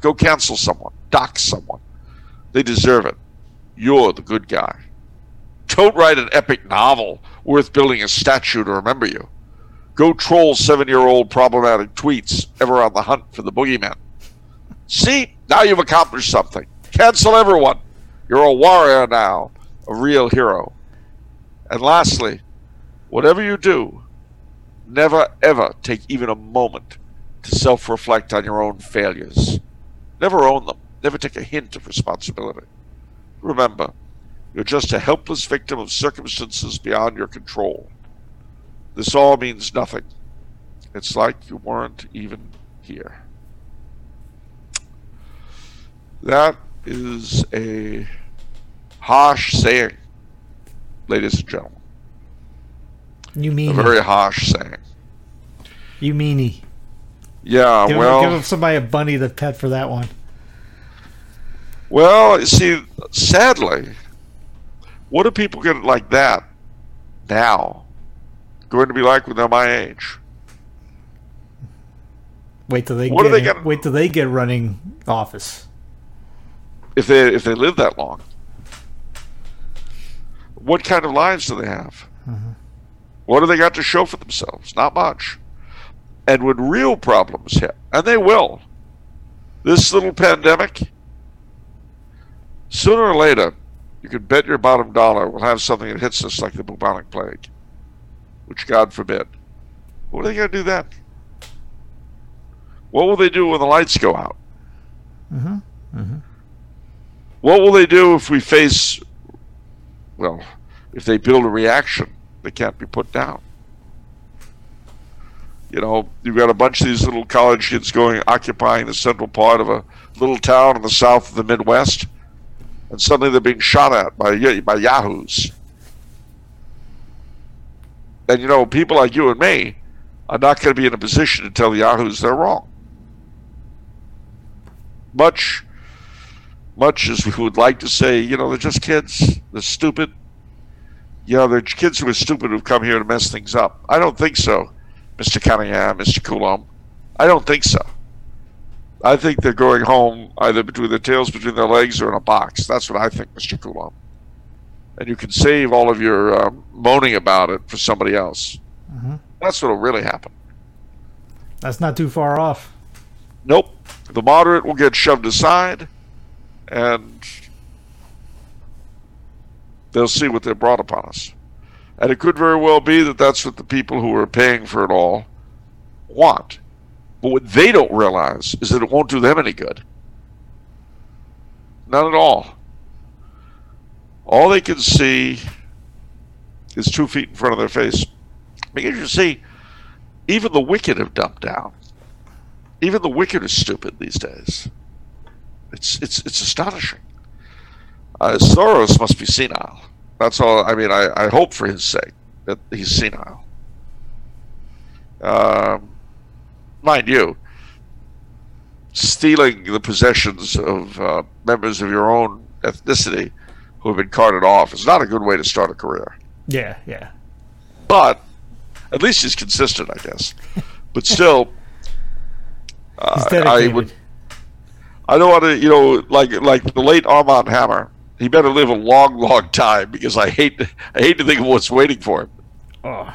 Go cancel someone. Dox someone. They deserve it. You're the good guy. Don't write an epic novel worth building a statue to remember you. Go troll seven year old problematic tweets ever on the hunt for the boogeyman. See, now you've accomplished something. Cancel everyone. You're a warrior now, a real hero. And lastly, whatever you do, never ever take even a moment to self reflect on your own failures. Never own them. Never take a hint of responsibility. Remember, you're just a helpless victim of circumstances beyond your control. This all means nothing. It's like you weren't even here. That is a harsh saying, ladies and gentlemen. You mean A very harsh saying. you meanie. Yeah, Give, well, give somebody a bunny to pet for that one. well, you see, sadly, what do people get like that now going to be like when they're my age? Wait till they What get they get- wait till they get running office. If they if they live that long, what kind of lives do they have? Mm-hmm. What do they got to show for themselves? Not much. And when real problems hit, and they will, this little pandemic, sooner or later, you can bet your bottom dollar we'll have something that hits us like the bubonic plague, which God forbid. What are they going to do then? What will they do when the lights go out? Mm-hmm. Mm-hmm. What will they do if we face, well, if they build a reaction that can't be put down? You know, you've got a bunch of these little college kids going, occupying the central part of a little town in the south of the Midwest, and suddenly they're being shot at by by yahoos. And you know, people like you and me are not going to be in a position to tell yahoos they're wrong. Much much as we would like to say, you know, they're just kids. They're stupid. You know, they're kids who are stupid who've come here to mess things up. I don't think so, Mr. Cunningham, Mr. Coulombe. I don't think so. I think they're going home either between their tails between their legs or in a box. That's what I think, Mr. Coulombe. And you can save all of your um, moaning about it for somebody else. That's what'll really happen. That's not too far off. Nope. The moderate will get shoved aside, and they'll see what they brought upon us. And it could very well be that that's what the people who are paying for it all want. But what they don't realize is that it won't do them any good. Not at all. All they can see is two feet in front of their face. Because you see, even the wicked have dumped down. Even the wicked are stupid these days. It's it's it's astonishing. Uh, Soros must be senile. That's all. I mean, I, I hope for his sake that he's senile. Um, mind you, stealing the possessions of uh, members of your own ethnicity who have been carted off is not a good way to start a career. Yeah, yeah. But at least he's consistent, I guess. But still, uh. I would. I don't want to, you know, like like the late Armand Hammer. He better live a long, long time because I hate I hate to think of what's waiting for him. Oh,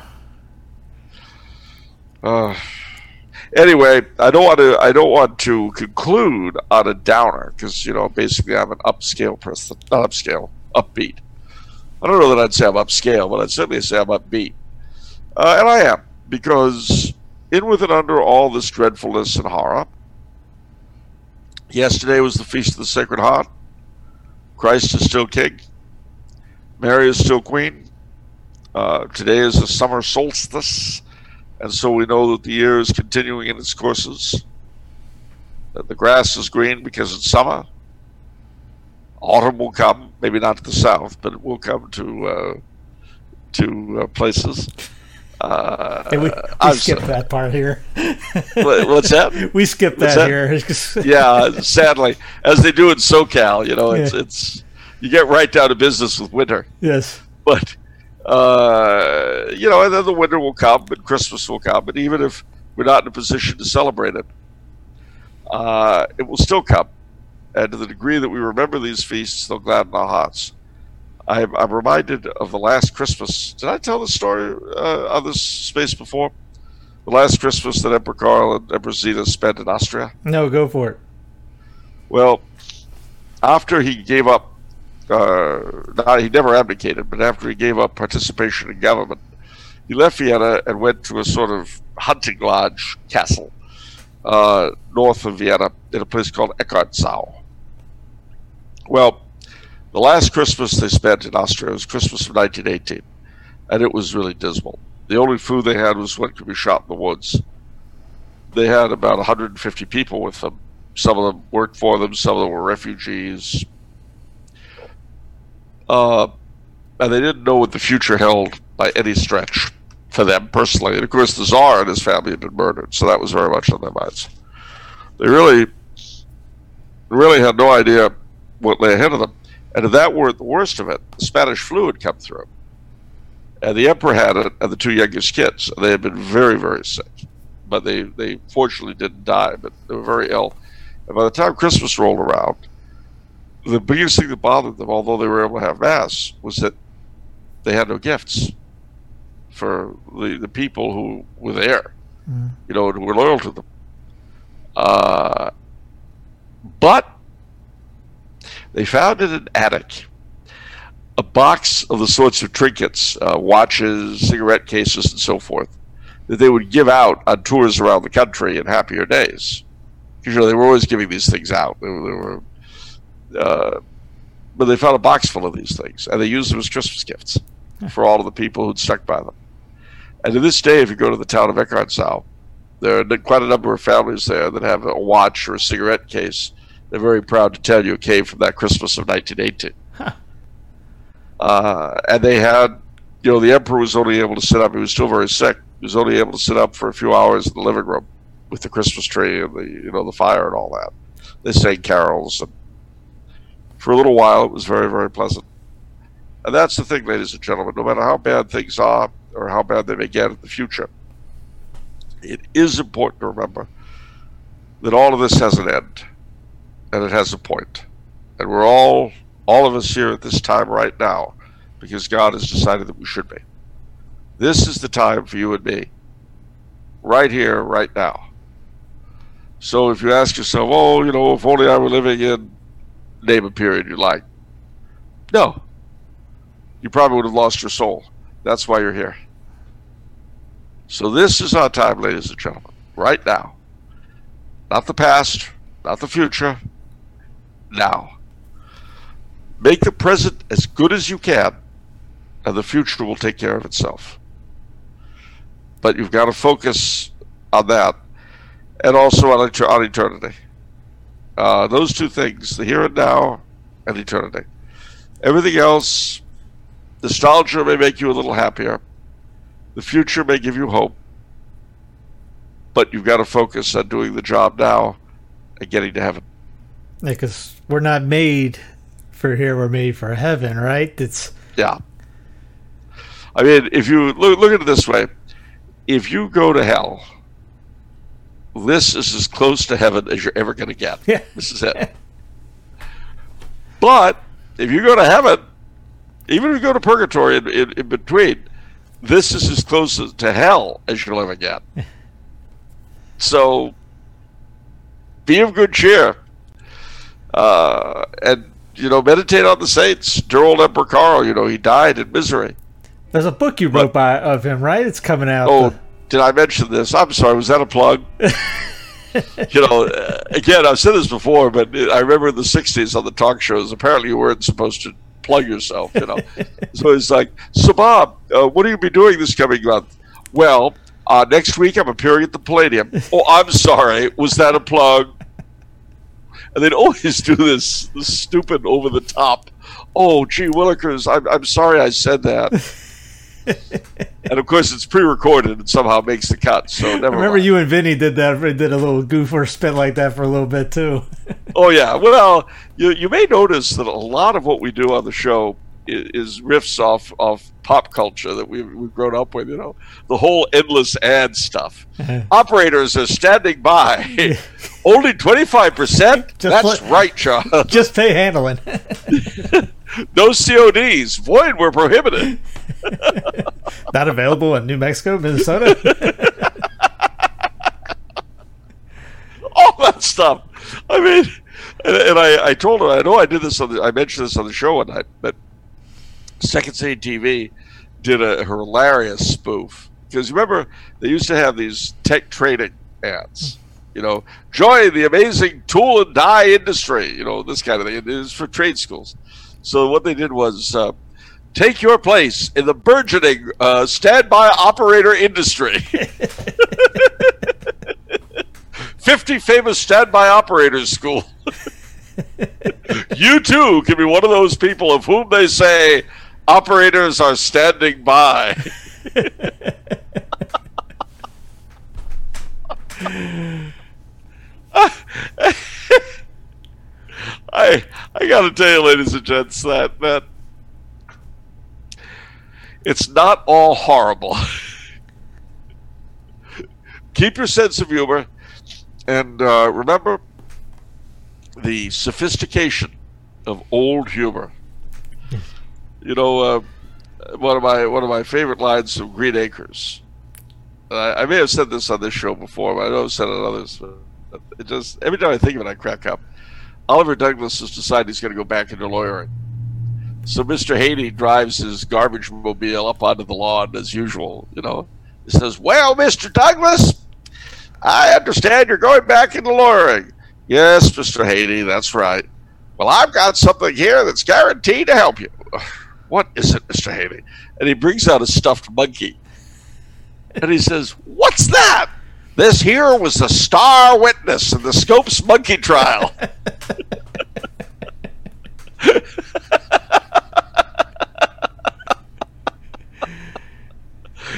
Uh, anyway, I don't want to. I don't want to conclude on a downer because you know basically I'm an upscale person, not upscale, upbeat. I don't know that I'd say I'm upscale, but I'd certainly say I'm upbeat, uh, and I am because in with and under all this dreadfulness and horror. Yesterday was the feast of the Sacred Heart. Christ is still King. Mary is still Queen. Uh, today is the summer solstice. And so we know that the year is continuing in its courses. That the grass is green because it's summer. Autumn will come, maybe not to the south, but it will come to uh, to uh, places. Uh, Hey, we, we I'm skipped that part here. What- What's that? we skipped that, that? here. yeah, sadly, as they do in SoCal, you know, it's Yeah. it's you get right down to business with winter. yes. but uh, you know, and then the winter will come, and Christmas will come, and even if we're not in a position to celebrate it, uh, it will still come. And to the degree that we remember these feasts, they'll gladden our hearts. I'm, I'm reminded of the last Christmas. Did I tell the story uh, on this space before? The last Christmas that Emperor Karl and Empress Zita spent in Austria. No, go for it. Well, after he gave up, uh, not, he never abdicated, but after he gave up participation in government, he left Vienna and went to a sort of hunting lodge castle uh, north of Vienna in a place called Eckartsau. Well, the last Christmas they spent in Austria was Christmas of 1918, and it was really dismal. The only food they had was what could be shot in the woods. They had about 150 people with them. Some of them worked for them, some of them were refugees. Uh, and they didn't know what the future held by any stretch for them personally. And of course, the Tsar and his family had been murdered, so that was very much on their minds. They really, really had no idea what lay ahead of them. And if that weren't the worst of it, the Spanish flu had come through. And the emperor had it, and the two youngest kids. They had been very, very sick. But they, they fortunately didn't die, but they were very ill. And by the time Christmas rolled around, the biggest thing that bothered them, although they were able to have mass, was that they had no gifts for the, the people who were there, Mm. you know, and who were loyal to them. Uh, but they found in an attic a box of the sorts of trinkets, uh, watches, cigarette cases, and so forth, that they would give out on tours around the country in happier days. Because you know, they were always giving these things out. They were, they were uh, but they found a box full of these things, and they used them as Christmas gifts for all of the people who'd stuck by them. And to this day, if you go to the town of Eckartsau, there are quite a number of families there that have a watch or a cigarette case. They're very proud to tell you it came from that Christmas of 1918. Huh. Uh, and they had, you know, the emperor was only able to sit up. He was still very sick. He was only able to sit up for a few hours in the living room with the Christmas tree and the, you know, the fire and all that. They sang carols, and for a little while, it was very, very pleasant. And that's the thing, ladies and gentlemen. No matter how bad things are or how bad they may get in the future, it is important to remember that all of this has an end and it has a point. And we're all, all of us here at this time right now, because God has decided that we should be. This is the time for you and me, right here, right now. So if you ask yourself, oh, you know, if only I were living in, name a period you like. No. you probably would have lost your soul. That's why you're here. So this is our time, ladies and gentlemen, right now. Not the past, not the future, now. Make the present as good as you can, and the future will take care of itself. But you've got to focus on that, and also on, eter- on eternity. Uh, those two things, the here and now and eternity. Everything else, nostalgia may make you a little happier. The future may give you hope. But you've got to focus on doing the job now and getting to heaven. Because we're not made for here, we're made for heaven, right? It's Yeah. I mean, if you look, look at it this way if you go to hell, this is as close to heaven as you're ever going to get. Yeah. This is it. But if you go to heaven, even if you go to purgatory in, in, in between, this is as close to hell as you'll ever get. So be of good cheer. Uh, and, you know, meditate on the saints. Dear old Emperor Karl, you know, he died in misery. there's a book you wrote by of him, right? It's coming out. Oh, did I mention this? I'm sorry. Was that a plug? you know, uh, again, I've said this before, but I remember in the '60s on the talk shows. Apparently, you weren't supposed to plug yourself. You know, so it's like, so Bob, uh, what are you be doing this coming month? Well, uh, next week I'm appearing at the Palladium. oh, I'm sorry. Was that a plug? And they'd always do this, this stupid over the top. Oh, gee, Willikers, I'm, I'm sorry I said that. and of course, it's pre-recorded and somehow makes the cut. So never I remember mind. you and Vinny did that. Did a little goof or spit like that for a little bit too. Oh yeah. Well, you you may notice that a lot of what we do on the show is, is riffs off of pop culture that we've, we've grown up with. You know, the whole endless ad stuff. Uh-huh. Operators are standing by. Only twenty five percent. Just That's let- right, John. Just pay handling. No CODs. Void were prohibited. Not available in New Mexico, Minnesota. all that stuff. I mean, and, and I, I told her, I know I did this on the, I mentioned this on the show one night, but Second City TV did a hilarious spoof because remember they used to have these tech trading ads. You know, join the amazing tool and die industry. You know, this kind of thing. It is for trade schools. So what they did was uh, take your place in the burgeoning uh, standby operator industry. 50 famous standby operators school. you too can be one of those people of whom they say operators are standing by. I I gotta tell you, ladies and gents, that that it's not all horrible. Keep your sense of humor, and uh, remember the sophistication of old humor. You know, uh, one of my one of my favorite lines from Green Acres. I, I may have said this on this show before, but I know I've said it on others. But it just every time I think of it, I crack up. Oliver Douglas has decided he's going to go back into lawyering. So Mr. Haney drives his garbage mobile up onto the lawn as usual. You know, he says, "Well, Mr. Douglas, I understand you're going back into lawyering." Yes, Mr. Haney, that's right. Well, I've got something here that's guaranteed to help you. What is it, Mr. Haney? And he brings out a stuffed monkey. And he says, What's that? This here was the star witness in the Scopes monkey trial.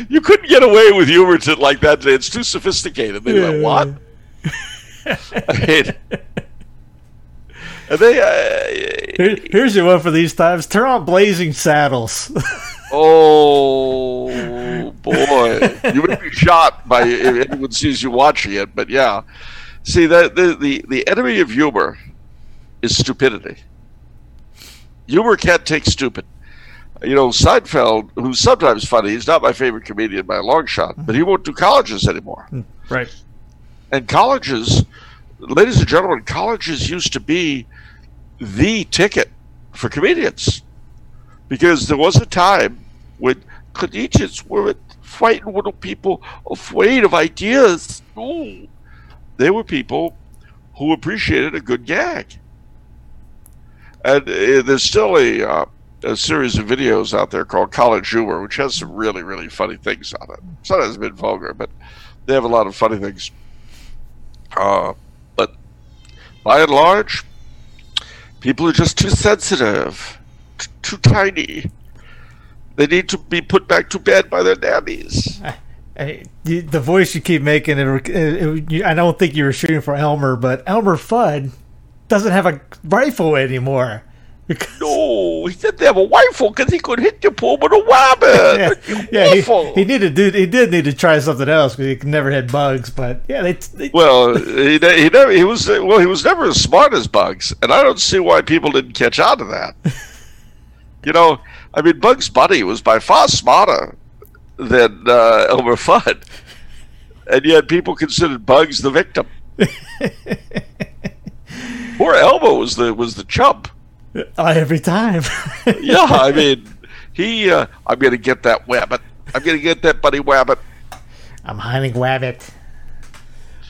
you couldn't get away with humor to, like that today. It's too sophisticated. They went, What? I mean, and they, uh, Here- here's your one for these times. Turn on Blazing Saddles. Oh boy, you would be shot by if anyone sees you watching it. But yeah, see that the, the the enemy of humor is stupidity. Humor can't take stupid. You know, Seinfeld, who's sometimes funny, he's not my favorite comedian by a long shot, but he mm-hmm. won't do colleges anymore. Mm. right. And colleges, ladies and gentlemen, colleges used to be the ticket for comedians. because there was a time when collegians weren't frightened little people afraid of ideas. No, they were people who appreciated a good gag. And uh, there's still a, uh, a series of videos out there called College Humor, which has some really, really funny things on it. Sometimes a bit vulgar, but they have a lot of funny things. Uh, but by and large, people are just too sensitive, t- too tiny. They need to be put back to bed by their nannies. Hey, you- the voice you keep making, it, it, it- I don't think you were shooting for Elmer, but Elmer Fudd doesn't have a rifle anymore. Because, No, he didn't have a rifle because he could hit you poor with a rabbit. yeah, yeah he, he needed to, he did need to try something else because he never had bugs. But yeah, they, they Well, he, he never he was well he was never as smart as Bugs, and I don't see why people didn't catch on to that. you know, I mean, Bugs Bunny was by far smarter than uh, Elmer Fudd, and yet people considered Bugs the victim. Poor Elmo was the was the chump. uh, every time. Yeah, I mean, he. Uh, I'm gonna get that wabbit. I'm gonna get that buddy wabbit. I'm hunting wabbit.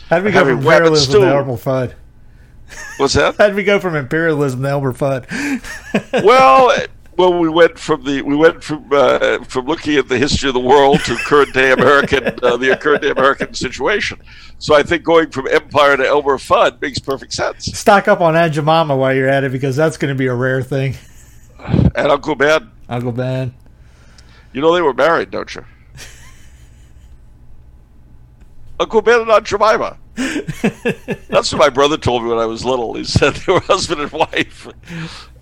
How did we go from imperialism to Elmer Fudd? What's that? How did we go from imperialism to Elmer Fudd? well, well, we went from the we went from uh, from looking at the history of the world to current day American uh, the current day American situation. So I think going from Empire to Elmer Fudd makes perfect sense. Stock up on Aunt Jemima while you're at it because that's going to be a rare thing. And Uncle Ben, Uncle Ben. you know they were married, don't you? Uncle Ben and Aunt Jemima. That's what my brother told me when I was little. He said they were husband and wife,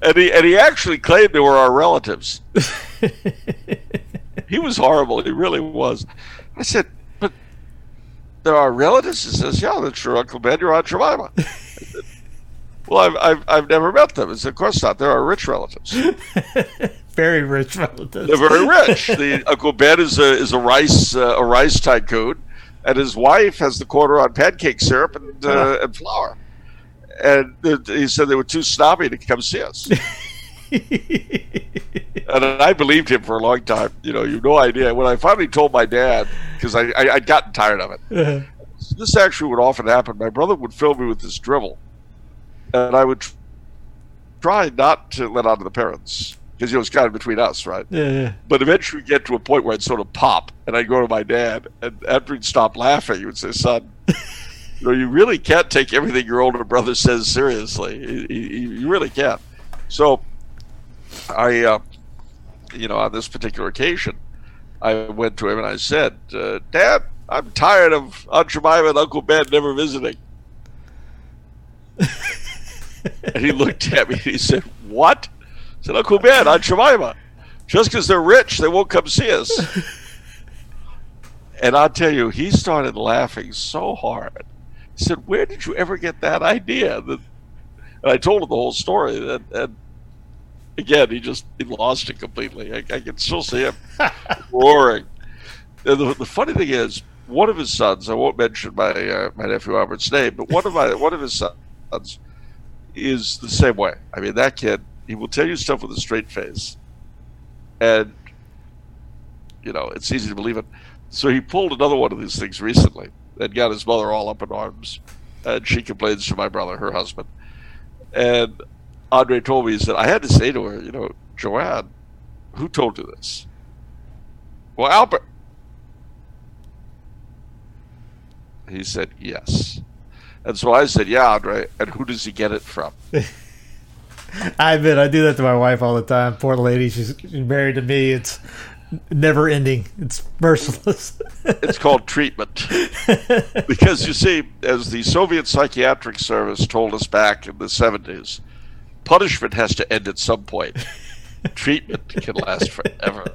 and he and he actually claimed they were our relatives. He was horrible. He really was. I said, but there are relatives. He says, yeah, that's your Uncle Ben, your Aunt Jemima. Said, well, I've, I've, I've never met them. He said, of course not. There are rich relatives. Very rich relatives. They're very rich. The Uncle Ben is a is a rice uh, a rice tycoon, and his wife has the quarter on pancake syrup and uh, and flour. And he said they were too snobby to come see us. and I believed him for a long time. You know, you have no idea. When I finally told my dad, because I, I I'd gotten tired of it. This actually would often happen. My brother would fill me with this drivel, and I would tr- try not to let on to the parents because you know it's kind of between us, right? yeah. But eventually, we'd get to a point where I'd sort of pop, and I'd go to my dad, and after he'd stop laughing, he would say, "Son, you know, you really can't take everything your older brother says seriously. You, you, you really can't." So, I, uh, you know, on this particular occasion, I went to him and I said, uh, "Dad, I'm tired of Aunt Jemima and Uncle Ben never visiting." and he looked at me and he said, "What?" Said, "Uncle Ben, Aunt Jemima." Just because they're rich, they won't come see us. and I'll tell you, he started laughing so hard. He said, "Where did you ever get that idea?" And I told him the whole story. And, and again, he just he lost it completely. I, I can still see him roaring. And the, the funny thing is, one of his sons, I won't mention my uh, my nephew Albert's name, but one of my one of his sons is the same way. I mean, that kid, he will tell you stuff with a straight face, and you know it's easy to believe it. So he pulled another one of these things recently and got his mother all up in arms, and she complains to my brother, her husband, and Andre told me he said I had to say to her, you know, Joanne, who told you this? Well, Albert. He said yes. And so I said, Yeah, Andre, and who does he get it from? I admit I do that to my wife all the time. Poor lady, she's married to me. It's never ending. It's merciless. It's called treatment. because you see, as the Soviet Psychiatric Service told us back in the 70s, punishment has to end at some point. treatment can last forever.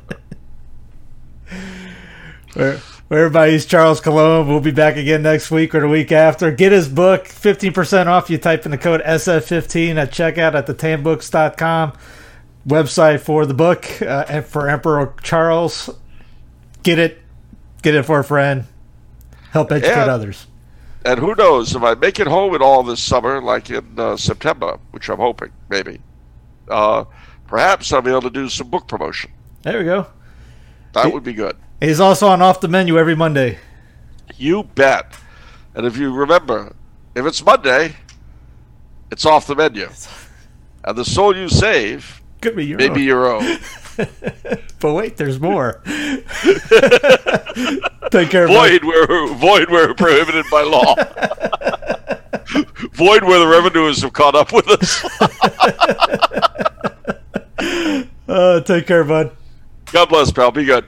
Where, where everybody's Charles Coulombe. We'll be back again next week or the week after. Get his book, 15% off. You type in the code SF15 at checkout at thetambooks.com. Website for the book uh, and for Emperor Charles. Get it. Get it for a friend. Help educate Yeah. others. And who knows, if I make it home at all this summer, like in uh, September, which I'm hoping, maybe, uh, perhaps I'll be able to do some book promotion. There we go. That would be good. He's also on off the menu every Monday. You bet. And if you remember, if it's Monday, it's off the menu. And the soul you save Could be your may own. your own. But wait, there's more. Take care, bud. Void where void where prohibited by law. void where the revenues have caught up with us. Uh, take care, bud. God bless, pal. Be good.